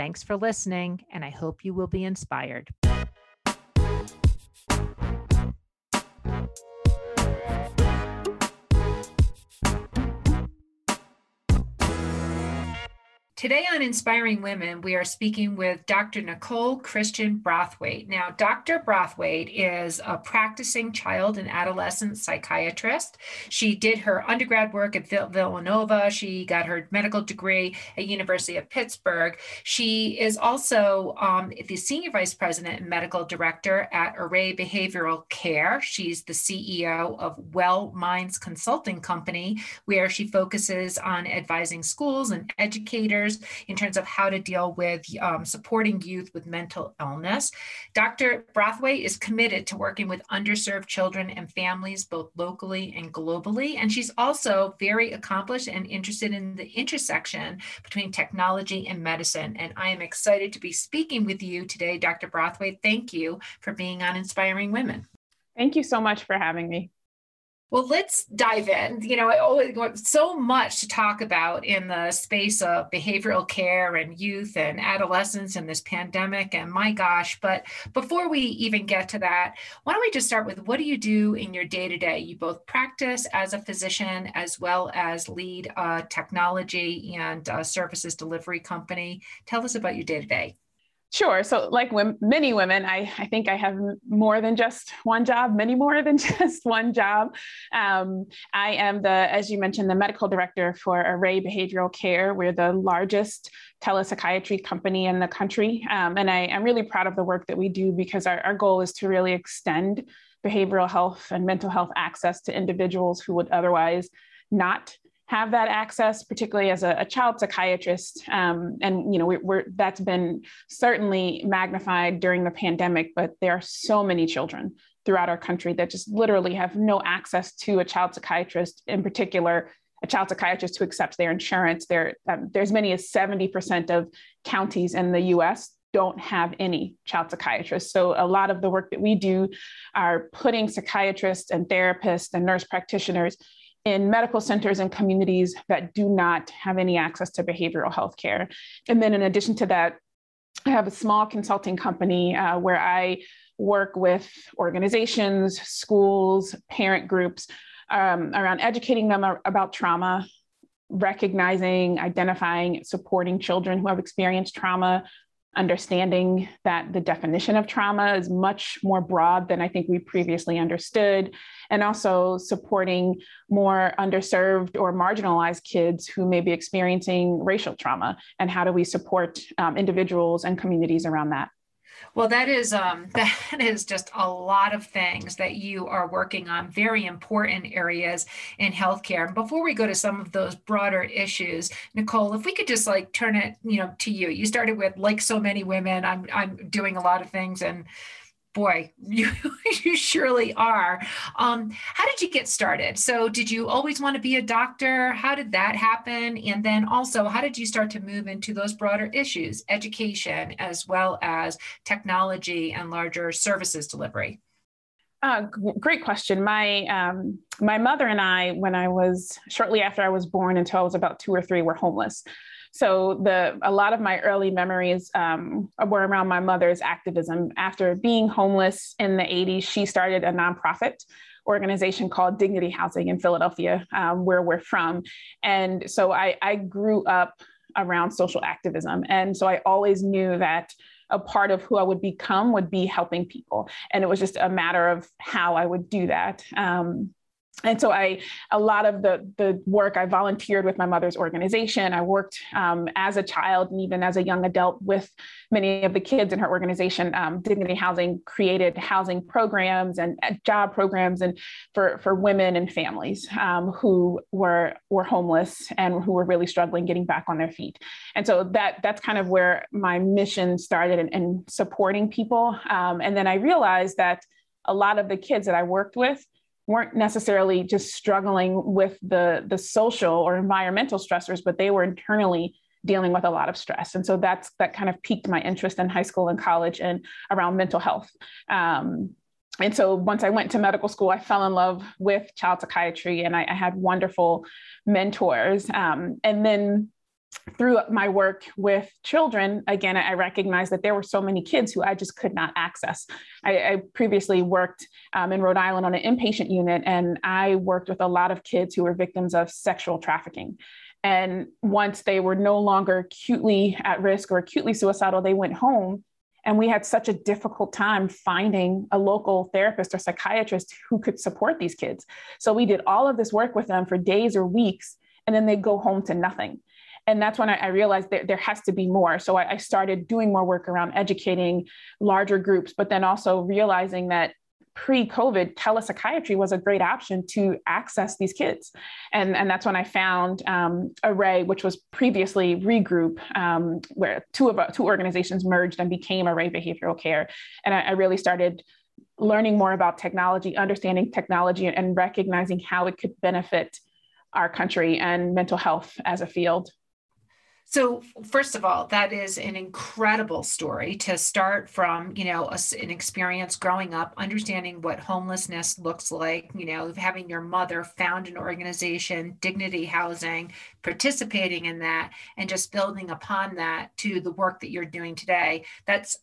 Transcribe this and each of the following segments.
Thanks for listening, and I hope you will be inspired. Today on Inspiring Women, we are speaking with Dr. Nicole Christian Brathwaite. Now, Dr. Brathwaite is a practicing child and adolescent psychiatrist. She did her undergrad work at Villanova. She got her medical degree at University of Pittsburgh. She is also um, the senior vice president and medical director at Array Behavioral Care. She's the CEO of Well Minds Consulting Company, where she focuses on advising schools and educators in terms of how to deal with um, supporting youth with mental illness. Dr. Brathwaite is committed to working with underserved children and families, both locally and globally. And she's also very accomplished and interested in the intersection between technology and medicine. And I am excited to be speaking with you today, Dr. Brathwaite. Thank you for being on Inspiring Women. Thank you so much for having me. Well, let's dive in. You know, I always so much to talk about in the space of behavioral care and youth and adolescence and this pandemic. And my gosh, but before we even get to that, why don't we just start with what do you do in your day to day? You both practice as a physician as well as lead a technology and services delivery company. Tell us about your day to day. Sure. So, like many women, I, I think I have more than just one job, many more than just one job. Um, I am the, as you mentioned, the medical director for Array Behavioral Care. We're the largest telepsychiatry company in the country. Um, and I, am really proud of the work that we do because our, our goal is to really extend behavioral health and mental health access to individuals who would otherwise not have that access, particularly as a, a child psychiatrist. Um, and you know, we, are that's been certainly magnified during the pandemic. But there are so many children throughout our country that just literally have no access to a child psychiatrist, in particular, a child psychiatrist who accepts their insurance. There, um, there's many as 70% of counties in the U.S. don't have any child psychiatrists. So a lot of the work that we do are putting psychiatrists and therapists and nurse practitioners in medical centers and communities that do not have any access to behavioral health care. And then, in addition to that, I have a small consulting company uh, where I work with organizations, schools, parent groups um, around educating them about trauma, recognizing, identifying, supporting children who have experienced trauma, understanding that the definition of trauma is much more broad than I think we previously understood, and also supporting more underserved or marginalized kids who may be experiencing racial trauma, and how do we support um, individuals and communities around that. Well, that is um, that is just a lot of things that you are working on, very important areas in healthcare. And before we go to some of those broader issues, Nicole, if we could just like turn it, you know, to you. You started with like so many women, I'm I'm doing a lot of things and boy, you, you surely are. Um, how did you get started? So, did you always want to be a doctor? How did that happen? And then also, how did you start to move into those broader issues, education, as well as technology and larger services delivery? Uh, great question. My um, my mother and I, when I was shortly after I was born, until I was about two or three, were homeless. So the a lot of my early memories um, were around my mother's activism. After being homeless in the 80s, she started a nonprofit organization called Dignity Housing in Philadelphia, um, where we're from. And so I, I grew up around social activism. And so I always knew that a part of who I would become would be helping people. And it was just a matter of how I would do that. Um, and so I, a lot of the the work I volunteered with my mother's organization. I worked um, as a child and even as a young adult with many of the kids in her organization. Um, Dignity Housing created housing programs and uh, job programs and for for women and families um, who were were homeless and who were really struggling getting back on their feet. And so that that's kind of where my mission started in, in supporting people. Um, and then I realized that a lot of the kids that I worked with weren't necessarily just struggling with the the social or environmental stressors but they were internally dealing with a lot of stress and so that's that kind of piqued my interest in high school and college and around mental health um, and so once I went to medical school, I fell in love with child psychiatry, and I, I had wonderful mentors. Um, and then through my work with children, again, I recognized that there were so many kids who I just could not access. I, I previously worked um, in Rhode Island on an inpatient unit, and I worked with a lot of kids who were victims of sexual trafficking. And once they were no longer acutely at risk or acutely suicidal, they went home. And we had such a difficult time finding a local therapist or psychiatrist who could support these kids. So we did all of this work with them for days or weeks, and then they go home to nothing and that's when I, I realized that there has to be more. So I, I started doing more work around educating larger groups, but then also realizing that pre-COVID, telepsychiatry was a great option to access these kids, and and that's when I found um, Array, which was previously Regroup, um, where two of two organizations merged and became Array Behavioral Care, and I, I really started learning more about technology, understanding technology, and recognizing how it could benefit our country and mental health as a field. So, first of all, that is an incredible story to start from, you know, a, an experience growing up, understanding what homelessness looks like, you know, having your mother found an organization, Dignity Housing, participating in that, and just building upon that to the work that you're doing today. That's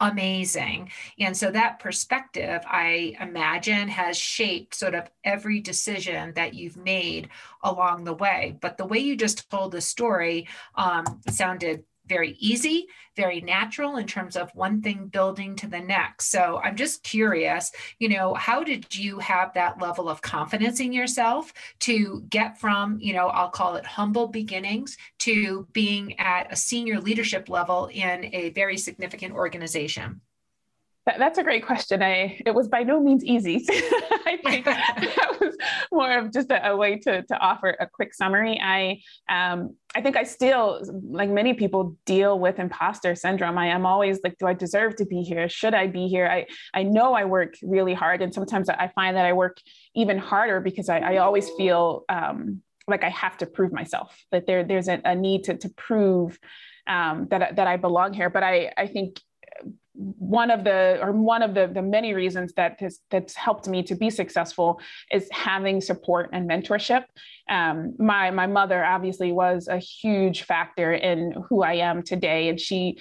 amazing. And so that perspective, I imagine, has shaped sort of every decision that you've made along the way. But the way you just told the story um, sounded very easy, very natural in terms of one thing building to the next. So I'm just curious, you know, how did you have that level of confidence in yourself to get from, you know, I'll call it humble beginnings to being at a senior leadership level in a very significant organization? That, that's a great question. I it was by no means easy. I think that was more of just a, a, way to, to offer a quick summary. I um, I think I still, like many people, deal with imposter syndrome. I am always like, do I deserve to be here? Should I be here? I I know I work really hard, and sometimes I find that I work even harder because I, I always feel um, like I have to prove myself. That there there's a, a need to to prove um, that that I belong here. But I I think one of the or one of the, the many reasons that has that's helped me to be successful is having support and mentorship. Um, my my mother obviously was a huge factor in who i am today and she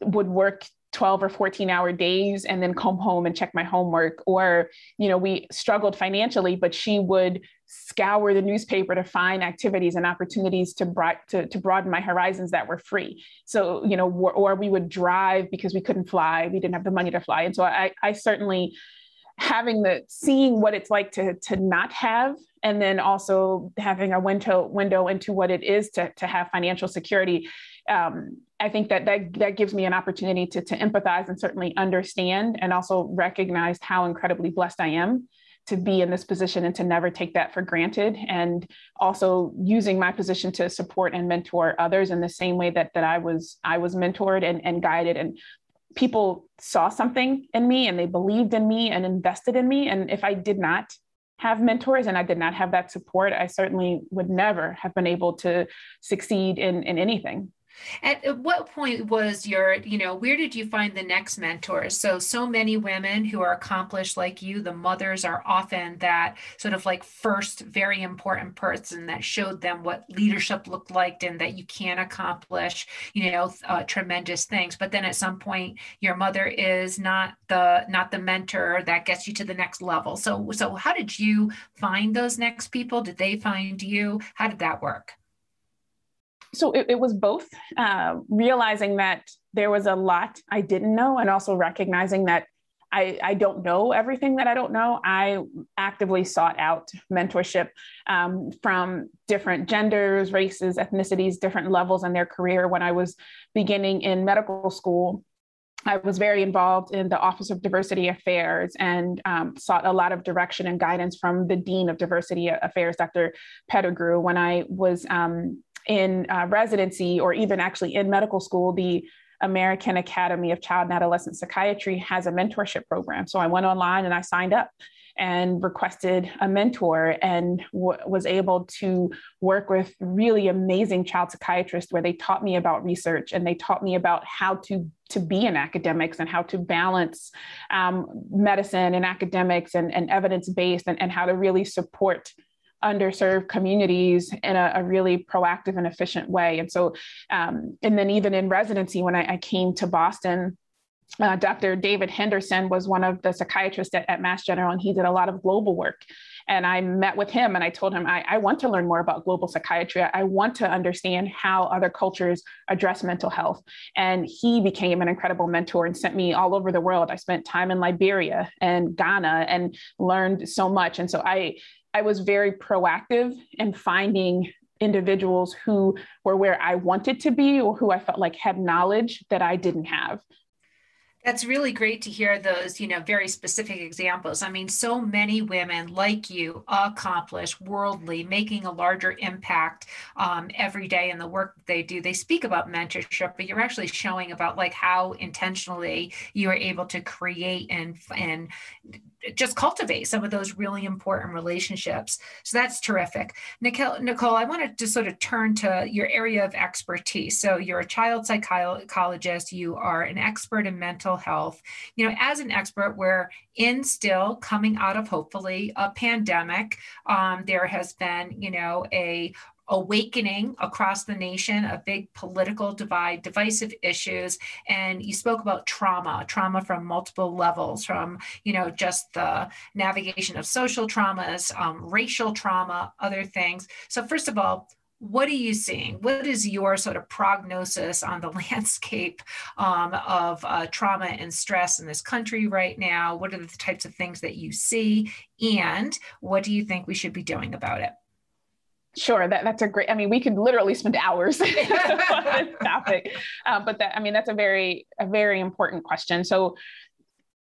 would work 12 or 14 hour days and then come home and check my homework. Or you know we struggled financially but she would scour the newspaper to find activities and opportunities to, bri- to, to broaden my horizons that were free. So you know or, or, we would drive because we couldn't fly we didn't have the money to fly. And so i, I certainly having the seeing what it's like to to not have and then also having a window window into what it is to, to have financial security um, I think that, that that gives me an opportunity to, to empathize and certainly understand and also recognize how incredibly blessed I am to be in this position and to never take that for granted. And also using my position to support and mentor others in the same way that that I was I was mentored and, and guided. And people saw something in me and they believed in me and invested in me. And if I did not have mentors and I did not have that support I certainly would never have been able to succeed in in anything at, what point was your, you know, where did you find the next mentors? So, so many women who are accomplished like you, the mothers are often that sort of like first very important person that showed them what leadership looked like and that you can accomplish, you know, uh, tremendous things. But then at some point, your mother is not the not the mentor that gets you to the next level. So, so how did you find those next people? Did they find you? How did that work? So it, it was both uh, realizing that there was a lot I didn't know, and also recognizing that I, I don't know everything that I don't know. I actively sought out mentorship um, from different genders, races, ethnicities, different levels in their career. When I was beginning in medical school, I was very involved in the Office of Diversity Affairs and um, sought a lot of direction and guidance from the Dean of Diversity Affairs, Dr. Pettigrew. When I was um, in uh, residency or even actually in medical school, the American Academy of Child and Adolescent Psychiatry has a mentorship program. So I went online and I signed up and requested a mentor and w- was able to work with really amazing child psychiatrists where they taught me about research and they taught me about how to to be in academics and how to balance um, medicine and academics and, and evidence-based and, and how to really support underserved communities in a, a, really proactive and efficient way. And so, um, and then even in residency, when I, I came to Boston, uh, Dr. David Henderson was one of the psychiatrists at, at, Mass General, and he did a lot of global work. And I met with him and I told him, I, I want to learn more about global psychiatry. I want to understand how other cultures address mental health. And he became an incredible mentor and sent me all over the world. I spent time in Liberia and Ghana and learned so much. And so I I was very proactive in finding individuals who were where I wanted to be or who I felt like had knowledge that I didn't have. That's really great to hear those, you know, very specific examples. I mean, so many women like you accomplish worldly, making a larger impact um, every day in the work they do. They speak about mentorship, but you're actually showing about like how intentionally you are able to create and and just cultivate some of those really important relationships. So that's terrific. Nicole, Nicole, I wanted to sort of turn to your area of expertise. So you're a child psychologist, you are an expert in mental health. You know, as an expert, we're in still coming out of hopefully a pandemic. Um, there has been, you know, a awakening across the nation, a big political divide, divisive issues. And you spoke about trauma, trauma from multiple levels, from, you know, just the navigation of social traumas, um, racial trauma, other things. So, first of all, what are you seeing? What is your sort of prognosis on the landscape um, of uh, trauma and stress in this country right now? What are the types of things that you see? And what do you think we should be doing about it? Sure, that, that's a great. I mean, we could literally spend hours on this topic, um, but that I mean, that's a very a very important question. So,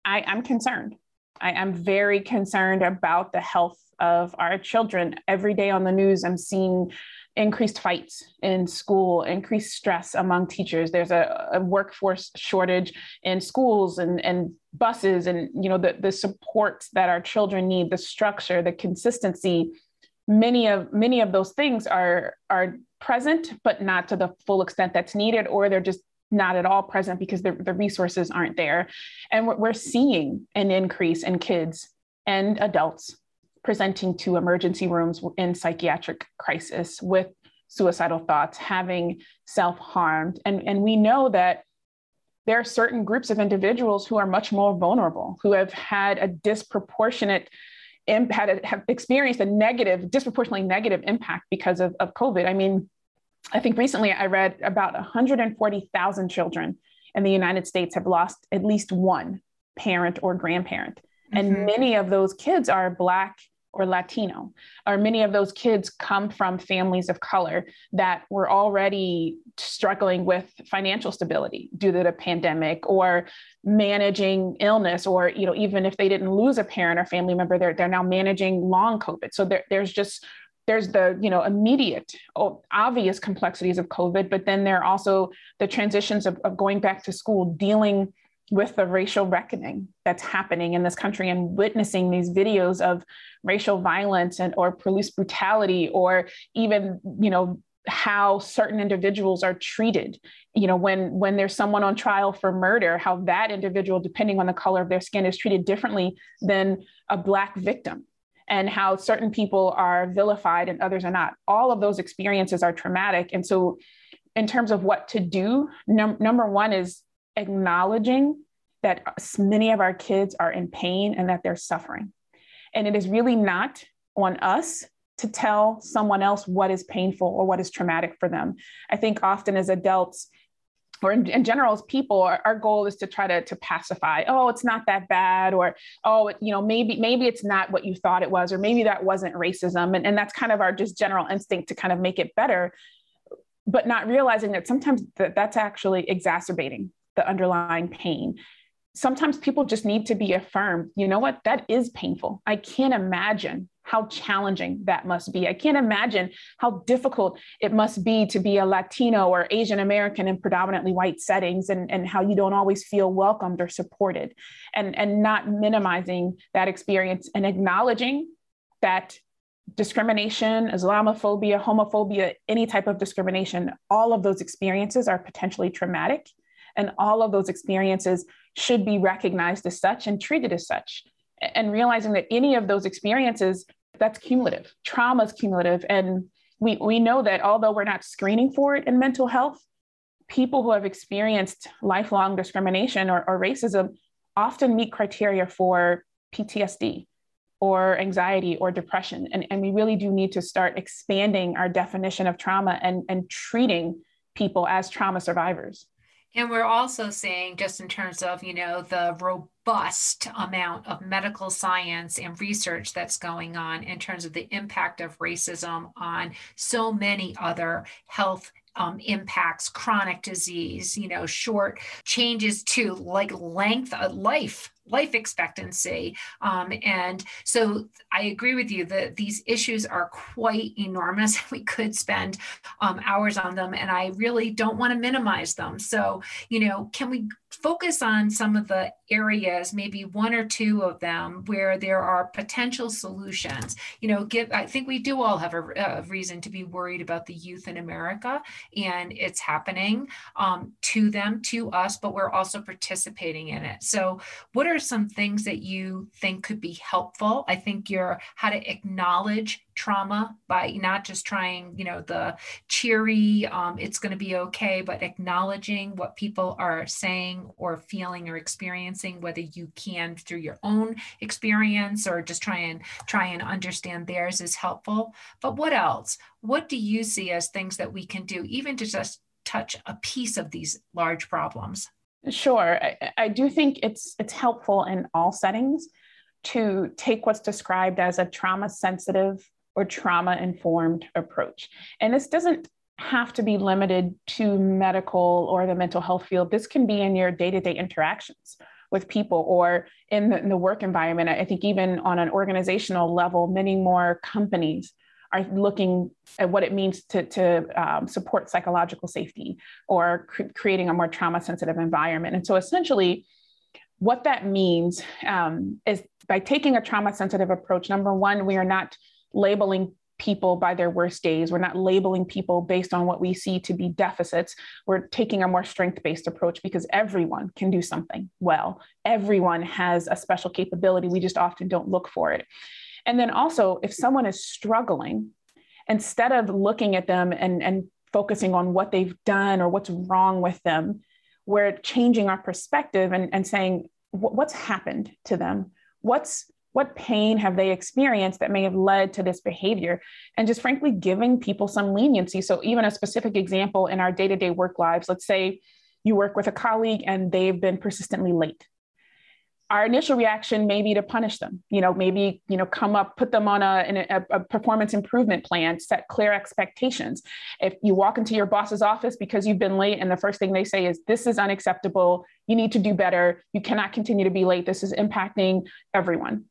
I, I'm concerned. I am very concerned about the health of our children. Every day on the news, I'm seeing increased fights in school, increased stress among teachers. There's a, a workforce shortage in schools and, and buses, and you know the the support that our children need, the structure, the consistency many of many of those things are are present but not to the full extent that's needed or they're just not at all present because the, the resources aren't there. And we're, we're seeing an increase in kids and adults presenting to emergency rooms in psychiatric crisis with suicidal thoughts having self-harmed. And, and we know that there are certain groups of individuals who are much more vulnerable who have had a disproportionate had a, have experienced a negative, disproportionately negative impact because of, of COVID. I mean, I think recently I read about 140,000 children in the United States have lost at least one parent or grandparent. Mm-hmm. And many of those kids are Black or Latino, or many of those kids come from families of color that were already struggling with financial stability due to the pandemic or managing illness, or you know, even if they didn't lose a parent or family member, they're, they're now managing long COVID. So there, there's just there's the you know immediate oh, obvious complexities of covid but then there are also the transitions of, of going back to school dealing with the racial reckoning that's happening in this country and witnessing these videos of racial violence and or police brutality or even you know how certain individuals are treated. You know when when there's someone on trial for murder how that individual depending on the color of their skin is treated differently than a black victim and how certain people are vilified and others are not. All of those experiences are traumatic. And so in terms of what to do num- number one is acknowledging that many of our kids are in pain and that they're suffering. And it is really not on us to tell someone else what is painful or what is traumatic for them. I think often as adults, or in, in, general as people our, our, goal is to try to, to pacify oh it's not that bad or oh you know maybe maybe it's not what you thought it was or maybe that wasn't racism and, and that's kind of our just general instinct to kind of make it better but not realizing that sometimes that that's actually exacerbating the underlying pain. Sometimes people just need to be affirmed. You know what? That is painful. I can't imagine how challenging that must be. I can't imagine how difficult it must be to be a Latino or Asian American in predominantly white settings and, and how you don't always feel welcomed or supported. And, and not minimizing that experience and acknowledging that discrimination, Islamophobia, homophobia, any type of discrimination, all of those experiences are potentially traumatic. And all of those experiences should be recognized as such and treated as such. And realizing that any of those experiences that's cumulative. Trauma is cumulative. And we, we know that although we're not screening for it in mental health people who have experienced lifelong discrimination or, or racism often meet criteria for ptsd or anxiety or depression. And, and we really do need to start expanding our definition of trauma and, and treating people as trauma survivors and we're also seeing, just in terms of, you know, the robust amount of medical science and research that's going on in terms of the impact of racism on so many other health um, impacts, chronic disease, you know, short changes to like length of life life expectancy. Um, and so I agree with you that these issues are quite enormous. We could spend um, hours on them, and I really don't want to minimize them. So, you know, can we focus on some of the areas, maybe one or two of them, where there are potential solutions? You know, give, I think we do all have a, a reason to be worried about the youth in America, and it's happening um, to them, to us, but we're also participating in it. So, what are are some things that you think could be helpful? I think you're how to acknowledge trauma by not just trying, you know, the cheery, um, it's going to be okay, but acknowledging what people are saying or feeling or experiencing, whether you can through your own experience or just try and try and understand theirs is helpful. But what else? What do you see as things that we can do, even to just touch a piece of these large problems? Sure. I, I, do think it's it's helpful in all settings to take what's described as a trauma sensitive or trauma informed approach. And this doesn't have to be limited to medical or the mental health field. This can be in your day-to-day interactions with people or in the, in the work environment. I think even on an organizational level, many more companies are looking at what it means to, to um, support psychological safety or cr- creating a more trauma sensitive environment. And so essentially, what that means um, is by taking a trauma sensitive approach, number one, we are not labeling people by their worst days. We're not labeling people based on what we see to be deficits. We're taking a more strength based approach because everyone can do something well. Everyone has a special capability. We just often don't look for it. And then also, if someone is struggling, instead of looking at them and, and focusing on what they've done or what's wrong with them, we're changing our perspective and, and saying, what's happened to them? What's what pain have they experienced that may have led to this behavior? And just frankly giving people some leniency. So even a specific example in our day-to-day work lives let's say you work with a colleague and they've been persistently late our initial reaction may be to punish them you know maybe you know come up put them on a, a, a, performance improvement plan set clear expectations. If you walk into your boss's office because you've been late and the first thing they say is this is unacceptable. You need to do better. You cannot continue to be late. This is impacting everyone.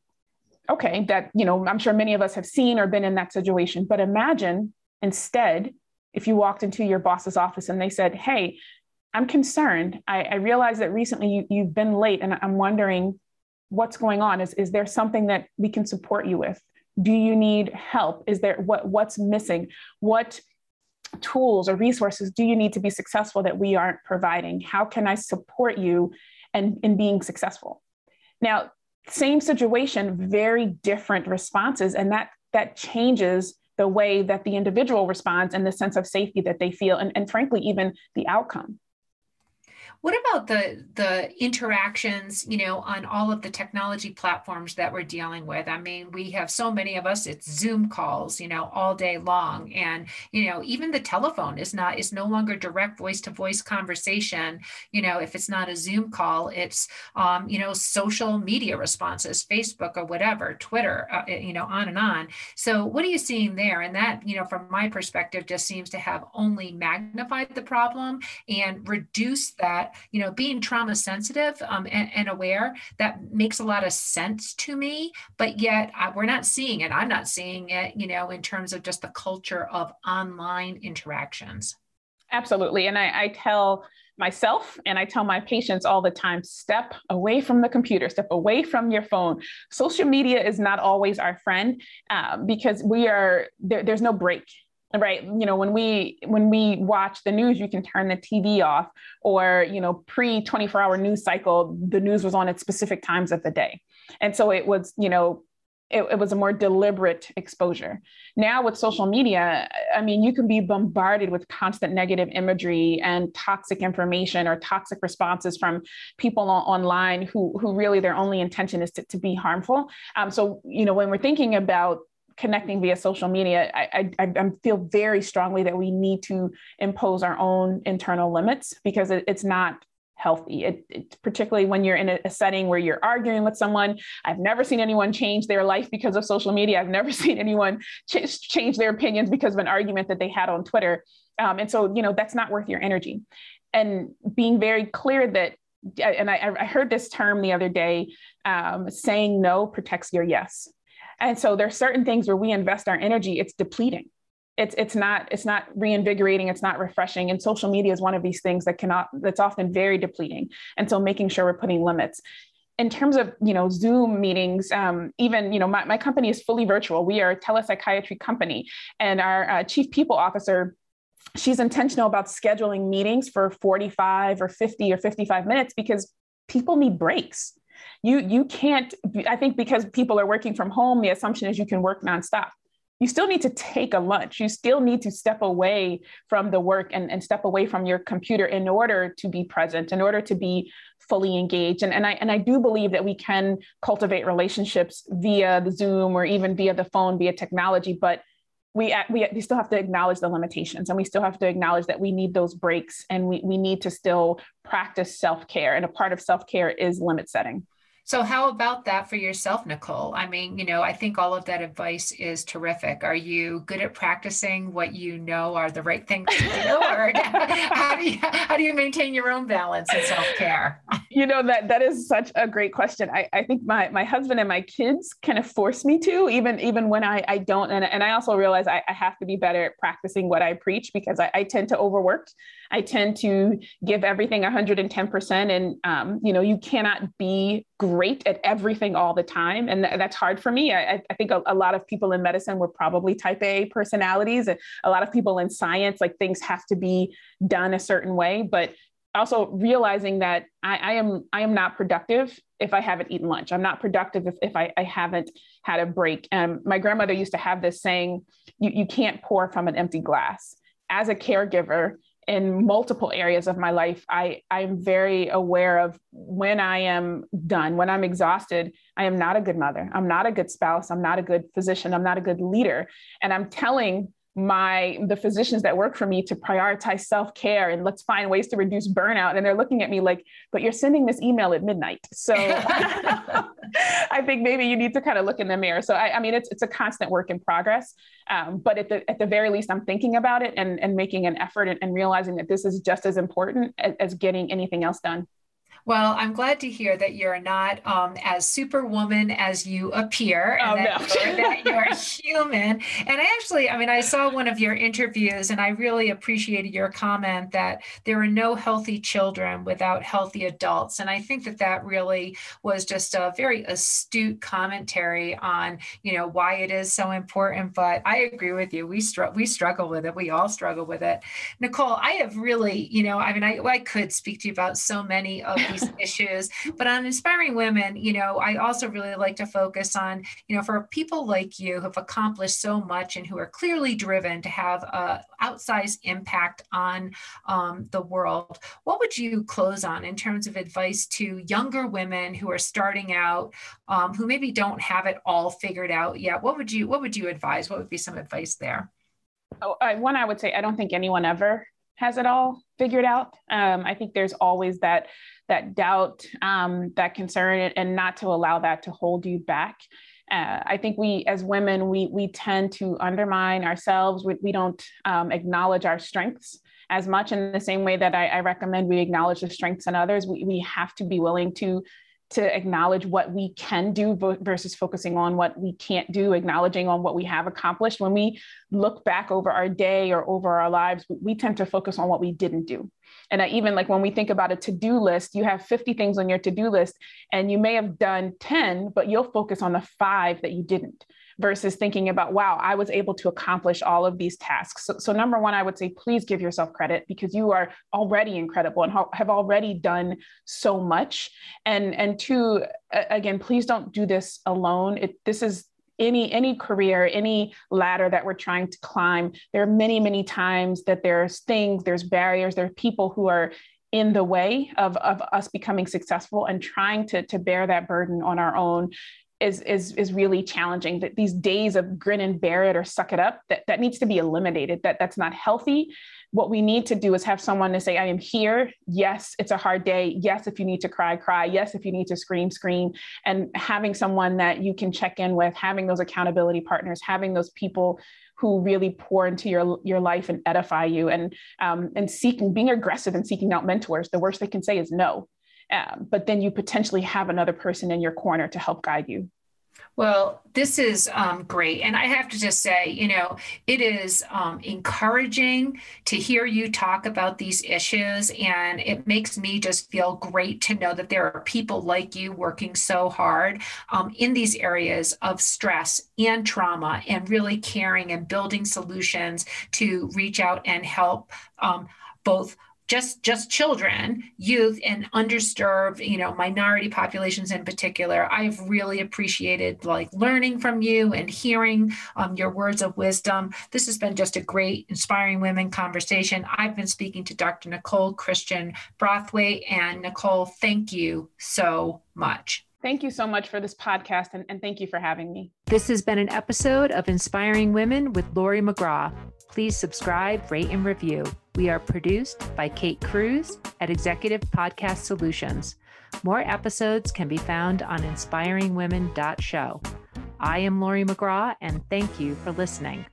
Okay that you know i'm sure many of us have seen or been in that situation but imagine instead if you walked into your boss's office and they said hey I'm concerned. I, I realize that recently you, you've been late, and I'm wondering what's going on. Is, is there something that we can support you with? Do you need help? Is there what what's missing? What tools or resources do you need to be successful that we aren't providing? How can I support you and in being successful? Now, same situation, very different responses, and that that changes the way that the individual responds and the sense of safety that they feel, and, and frankly, even the outcome. What about the the interactions, you know, on all of the technology platforms that we're dealing with? I mean, we have so many of us, it's Zoom calls, you know, all day long. And, you know, even the telephone is not is no longer direct voice to voice conversation. You know, if it's not a Zoom call, it's um, you know, social media responses, Facebook or whatever, Twitter, uh, eh, you know, on and on. So what are you seeing there? And that, you know, from my perspective, just seems to have only magnified the problem and reduced that you know being trauma sensitive um, and, and, aware that makes a lot of sense to me but yet I, we're not seeing it. I'm not seeing it you know in terms of just the culture of online interactions. Absolutely and I, I tell myself and I tell my patients all the time step away from the computer, step away from your phone. Social media is not always our friend um, because we are, there, there's no break right you know when we when we watch the news you can turn the tv off or you know pre 24 hour news cycle the news was on at specific times of the day. And so it was you know it, it was a more deliberate exposure. Now with social media i mean you can be bombarded with constant negative imagery and toxic information or toxic responses from people online who who really their only intention is to, to be harmful. Um, so you know when we're thinking about connecting via social media, I, I, I, feel very strongly that we need to impose our own internal limits because it, it's not healthy. It, it, particularly when you're in a, setting where you're arguing with someone. I've never seen anyone change their life because of social media. I've never seen anyone ch- change their opinions because of an argument that they had on Twitter. Um, and so, you know, that's not worth your energy. And being very clear that, and I, I heard this term the other day, um, saying no protects your yes. And so there's certain things where we invest our energy, it's depleting. It's it's not it's not reinvigorating, it's not refreshing. And social media is one of these things that cannot that's often very depleting. And so making sure we're putting limits in terms of you know zoom meetings um, even you know my, my company is fully virtual we are a telepsychiatry company and our uh, chief people officer she's intentional about scheduling meetings for 45 or 50 or 55 minutes because people need breaks you you can't i think because people are working from home the assumption is you can work nonstop. You still need to take a lunch. You still need to step away from the work and, and step away from your computer in order to be present in order to be fully engaged. And, and i and i do believe that we can cultivate relationships via the zoom or even via the phone via technology but we, we, we still have to acknowledge the limitations and we still have to acknowledge that we need those breaks and we, we need to still practice self-care and a part of self-care is limit setting so, how about that for yourself, Nicole? I mean, you know, I think all of that advice is terrific. Are you good at practicing what you know are the right things to do, or how do you how do you maintain your own balance and self care? You know that that is such a great question. I, I think my my husband and my kids kind of force me to, even even when I I don't, and and I also realize I, I have to be better at practicing what I preach because I, I tend to overwork. I tend to give everything 110%. And, um, you know, you cannot be great at everything all the time. And th- that's hard for me. I, I think a, a, lot of people in medicine were probably type A personalities. A lot of people in science, like things have to be done a certain way. But also realizing that I, I am I am not productive if I haven't eaten lunch. I'm not productive if, if I, I haven't had a break. And my grandmother used to have this saying, you, you can't pour from an empty glass. As a caregiver, in multiple areas of my life i i'm very aware of when i am done when i'm exhausted i am not a good mother. I'm not a good spouse. I'm not a good physician. I'm not a good leader. And i'm telling my the physicians that work for me to prioritize self-care and let's find ways to reduce burnout. And they're looking at me like but you're sending this email at midnight. So i think maybe you need to kind of look in the mirror. So i, I mean it's, it's a constant work in progress. Um, but at the, at the very least i'm thinking about it and, and making an effort and, and realizing that this is just as important as, as getting anything else done well, I'm glad to hear that you're not um, as superwoman as you appear, and oh, that, no. you're, that, you're, human. And I actually, I mean, I saw one of your interviews, and I really appreciated your comment that there are no healthy children without healthy adults. And I think that that really was just a very astute commentary on, you know, why it is so important. But I agree with you. We str- we struggle with it. We all struggle with it. Nicole, I have really, you know, I mean, I, I could speak to you about so many of these issues. But on inspiring women, you know, I also really like to focus on, you know, for people like you who have accomplished so much and who are clearly driven to have a outsized impact on um, the world. What would you close on in terms of advice to younger women who are starting out, um, who maybe don't have it all figured out yet? What would you What would you advise? What would be some advice there? Oh, I, one, I would say I don't think anyone ever has it all figured out. Um, I think there's always that that doubt, um, that concern, and not to allow that to hold you back. Uh, I think we, as women, we we tend to undermine ourselves. We, we don't um, acknowledge our strengths as much in the same way that I, I recommend we acknowledge the strengths in others. We, we have to be willing to to acknowledge what we can do versus focusing on what we can't do, acknowledging on what we have accomplished. When we look back over our day or over our lives, we tend to focus on what we didn't do. And even like when we think about a to do list, you have 50 things on your to do list, and you may have done 10, but you'll focus on the five that you didn't versus thinking about, wow, I was able to accomplish all of these tasks. So, so number one, I would say, please give yourself credit because you are already incredible and ha- have already done so much. And, and two, again, please don't do this alone. It, this is any any career any ladder that we're trying to climb there are many many times that there's things there's barriers there are people who are in the way of, of us becoming successful and trying to, to bear that burden on our own is is is really challenging. That these days of grin and bear it or suck it up that that needs to be eliminated. That that's not healthy. What we need to do is have someone to say i am here. Yes it's a hard day. Yes if you need to cry cry. Yes if you need to scream scream. And having someone that you can check in with having those accountability partners having those people who really pour into your your life and edify you and um, and seeking being aggressive and seeking out mentors the worst they can say is no um, but then you potentially have another person in your corner to help guide you. Well, this is um, great. And I have to just say, you know, it is um, encouraging to hear you talk about these issues. And it makes me just feel great to know that there are people like you working so hard um, in these areas of stress and trauma and really caring and building solutions to reach out and help um, both just just children youth and underserved you know minority populations in particular i've really appreciated like learning from you and hearing um, your words of wisdom. This has been just a great inspiring women conversation. I've been speaking to dr nicole christian brathwaite and nicole thank you so much Thank you so much for this podcast and, and, thank you for having me. This has been an episode of Inspiring Women with Lori McGraw. Please subscribe, rate, and review. We are produced by Kate Cruz at Executive Podcast Solutions. More episodes can be found on inspiringwomen.show. I am Lori McGraw, and thank you for listening.